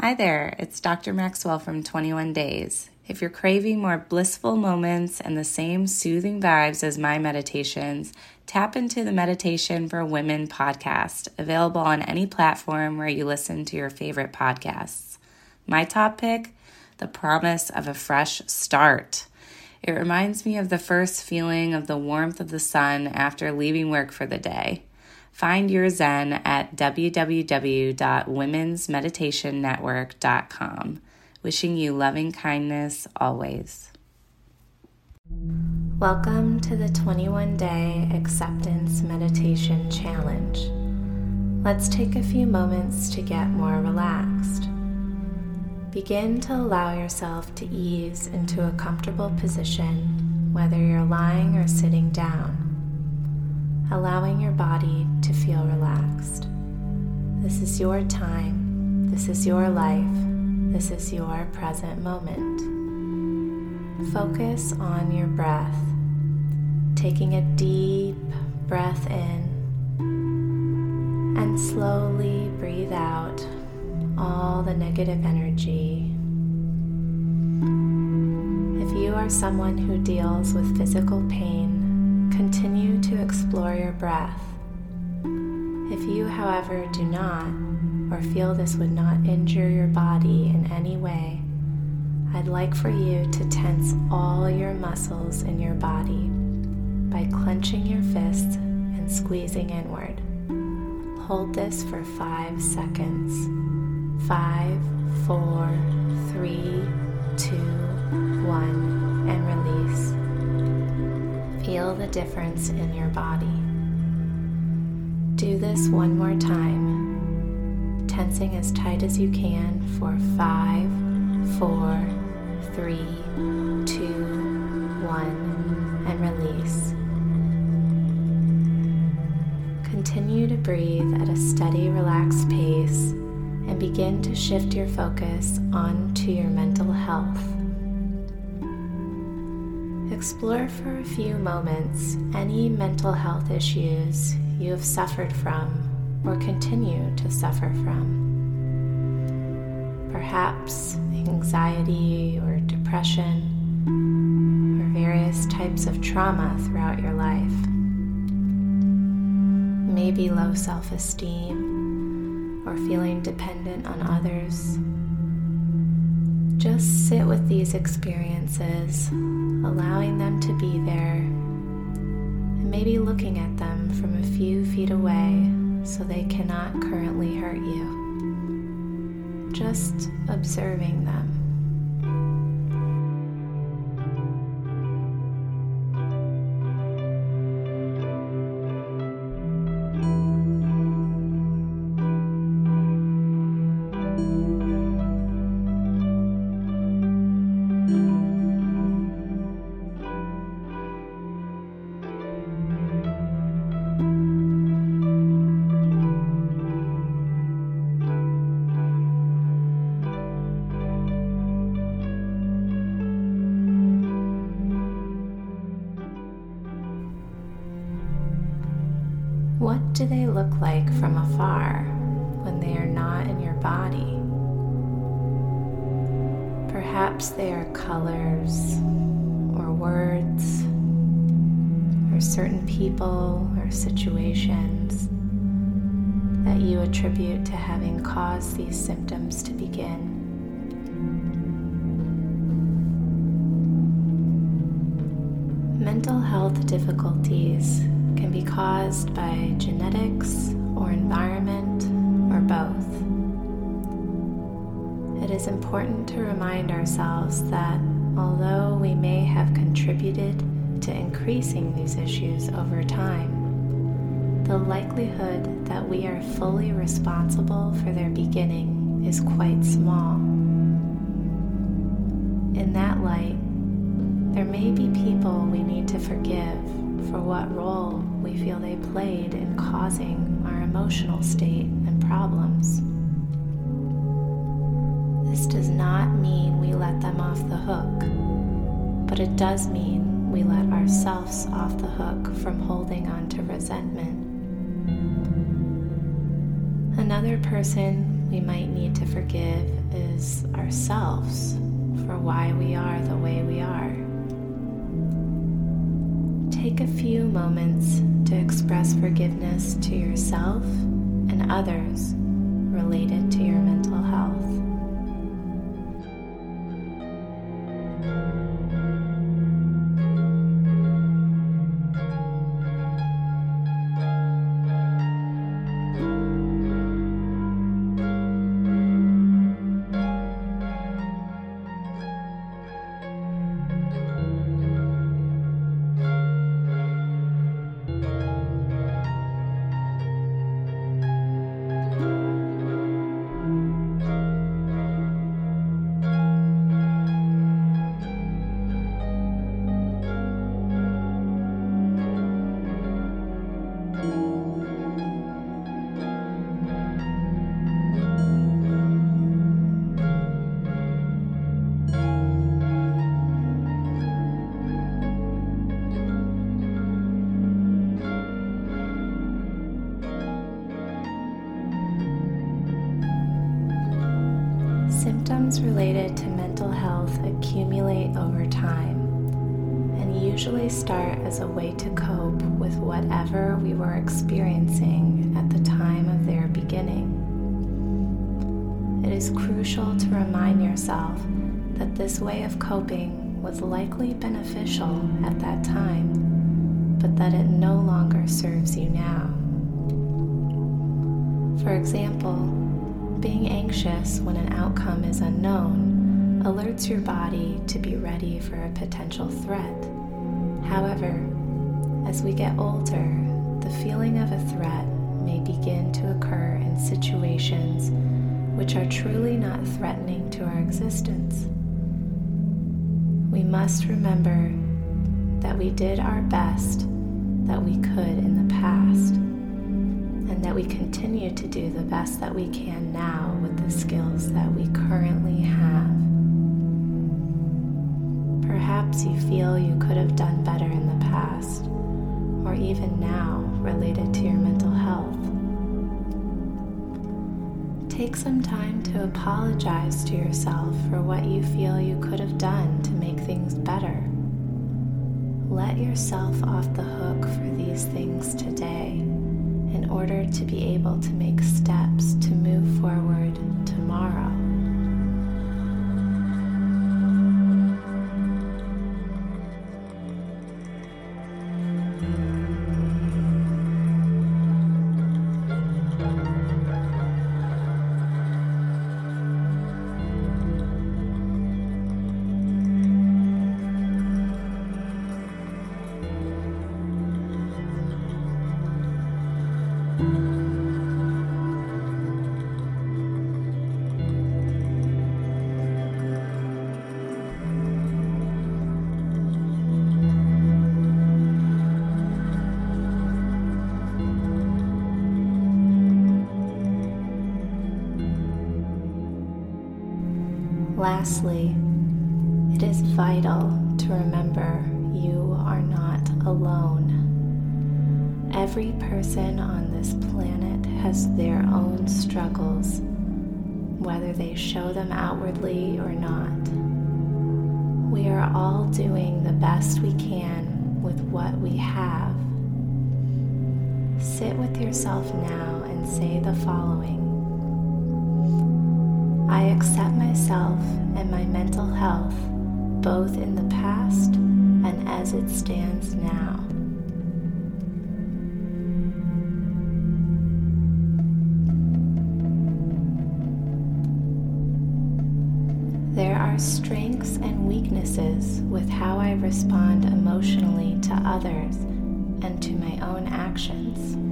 Hi there, it's Dr. Maxwell from 21 Days. If you're craving more blissful moments and the same soothing vibes as my meditations, tap into the Meditation for Women podcast, available on any platform where you listen to your favorite podcasts. My top pick The Promise of a Fresh Start. It reminds me of the first feeling of the warmth of the sun after leaving work for the day. Find your Zen at www.womensmeditationnetwork.com. Wishing you loving kindness always. Welcome to the 21 day acceptance meditation challenge. Let's take a few moments to get more relaxed. Begin to allow yourself to ease into a comfortable position, whether you're lying or sitting down, allowing your body to feel relaxed. This is your time, this is your life this is your present moment. Focus on your breath, taking a deep breath in and slowly breathe out all the negative energy. If you are someone who deals with physical pain, continue to explore your breath. If you, however, do not, or feel this would not injure your body in any way, I'd like for you to tense all your muscles in your body by clenching your fists and squeezing inward. Hold this for five seconds. Five, four, three, two, one, and release. Feel the difference in your body. Do this one more time tensing as tight as you can for five, four, three, two, one, and release. Continue to breathe at a steady, relaxed pace and begin to shift your focus onto your mental health. Explore for a few moments any mental health issues you have suffered from or continue to suffer from. Perhaps anxiety or depression or various types of trauma throughout your life. Maybe low self esteem or feeling dependent on others. Just sit with these experiences, allowing them to be there, and maybe looking at them from a few feet away so they cannot currently hurt you. Just observing them. What do they look like from afar when they are not in your body? Perhaps they are colors or words or certain people or situations that you attribute to having caused these symptoms to begin. Mental health difficulties can be caused by genetics or environment or both. It is important to remind ourselves that although we may have contributed to increasing these issues over time, the likelihood that we are fully responsible for their beginning is quite small. In that light, there may be people we need to forgive for what role we feel they played in causing our emotional state and problems. This does not mean we let them off the hook, but it does mean we let ourselves off the hook from holding on to resentment. Another person we might need to forgive is ourselves for why we are the way we are. Take a few moments to express forgiveness to yourself and others related to your mental health. Symptoms related to mental health accumulate over time and usually start as a way to cope with whatever we were experiencing at the time of their beginning. It is crucial to remind yourself that this way of coping was likely beneficial at that time, but that it no longer serves you now. For example, being anxious when an outcome is unknown alerts your body to be ready for a potential threat. However, as we get older, the feeling of a threat may begin to occur in situations which are truly not threatening to our existence. We must remember that we did our best that we could in the past and that we continue to do the best that we can now with the skills that we currently have. Perhaps you feel you could have done better in the past, or even now related to your mental health. Take some time to apologize to yourself for what you feel you could have done to make things better. Let yourself off the hook for these things today in order to be able to make steps Lastly, it is vital to remember you are not alone. Every person on this planet has their own struggles, whether they show them outwardly or not. We are all doing the best we can with what we have. Sit with yourself now and say the following. I accept myself and my mental health both in the past and as it stands now. There are strengths and weaknesses with how I respond emotionally to others and to my own actions.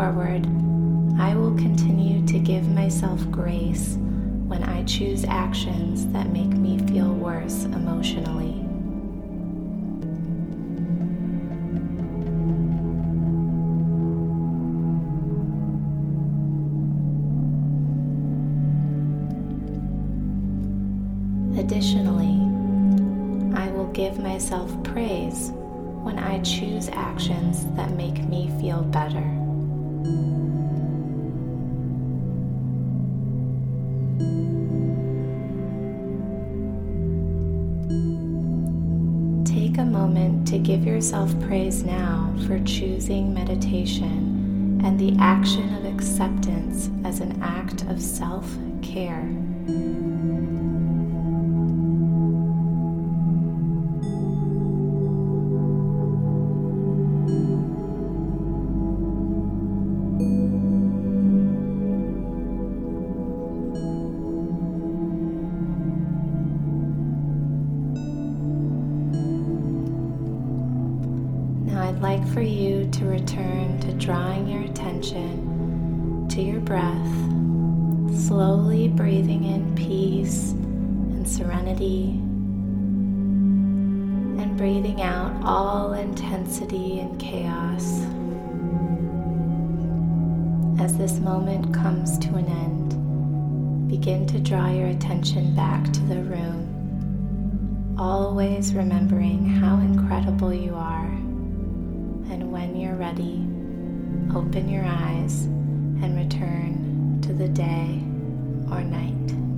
Forward, I will continue to give myself grace when I choose actions that make me feel worse emotionally. Additionally, I will give myself praise when I choose actions that make me feel better. Take a moment to give yourself praise now for choosing meditation and the action of acceptance as an act of self care. I'd like for you to return to drawing your attention to your breath, slowly breathing in peace and serenity, and breathing out all intensity and chaos. As this moment comes to an end, begin to draw your attention back to the room, always remembering how incredible you are and when you're ready, open your eyes and return to the day or night.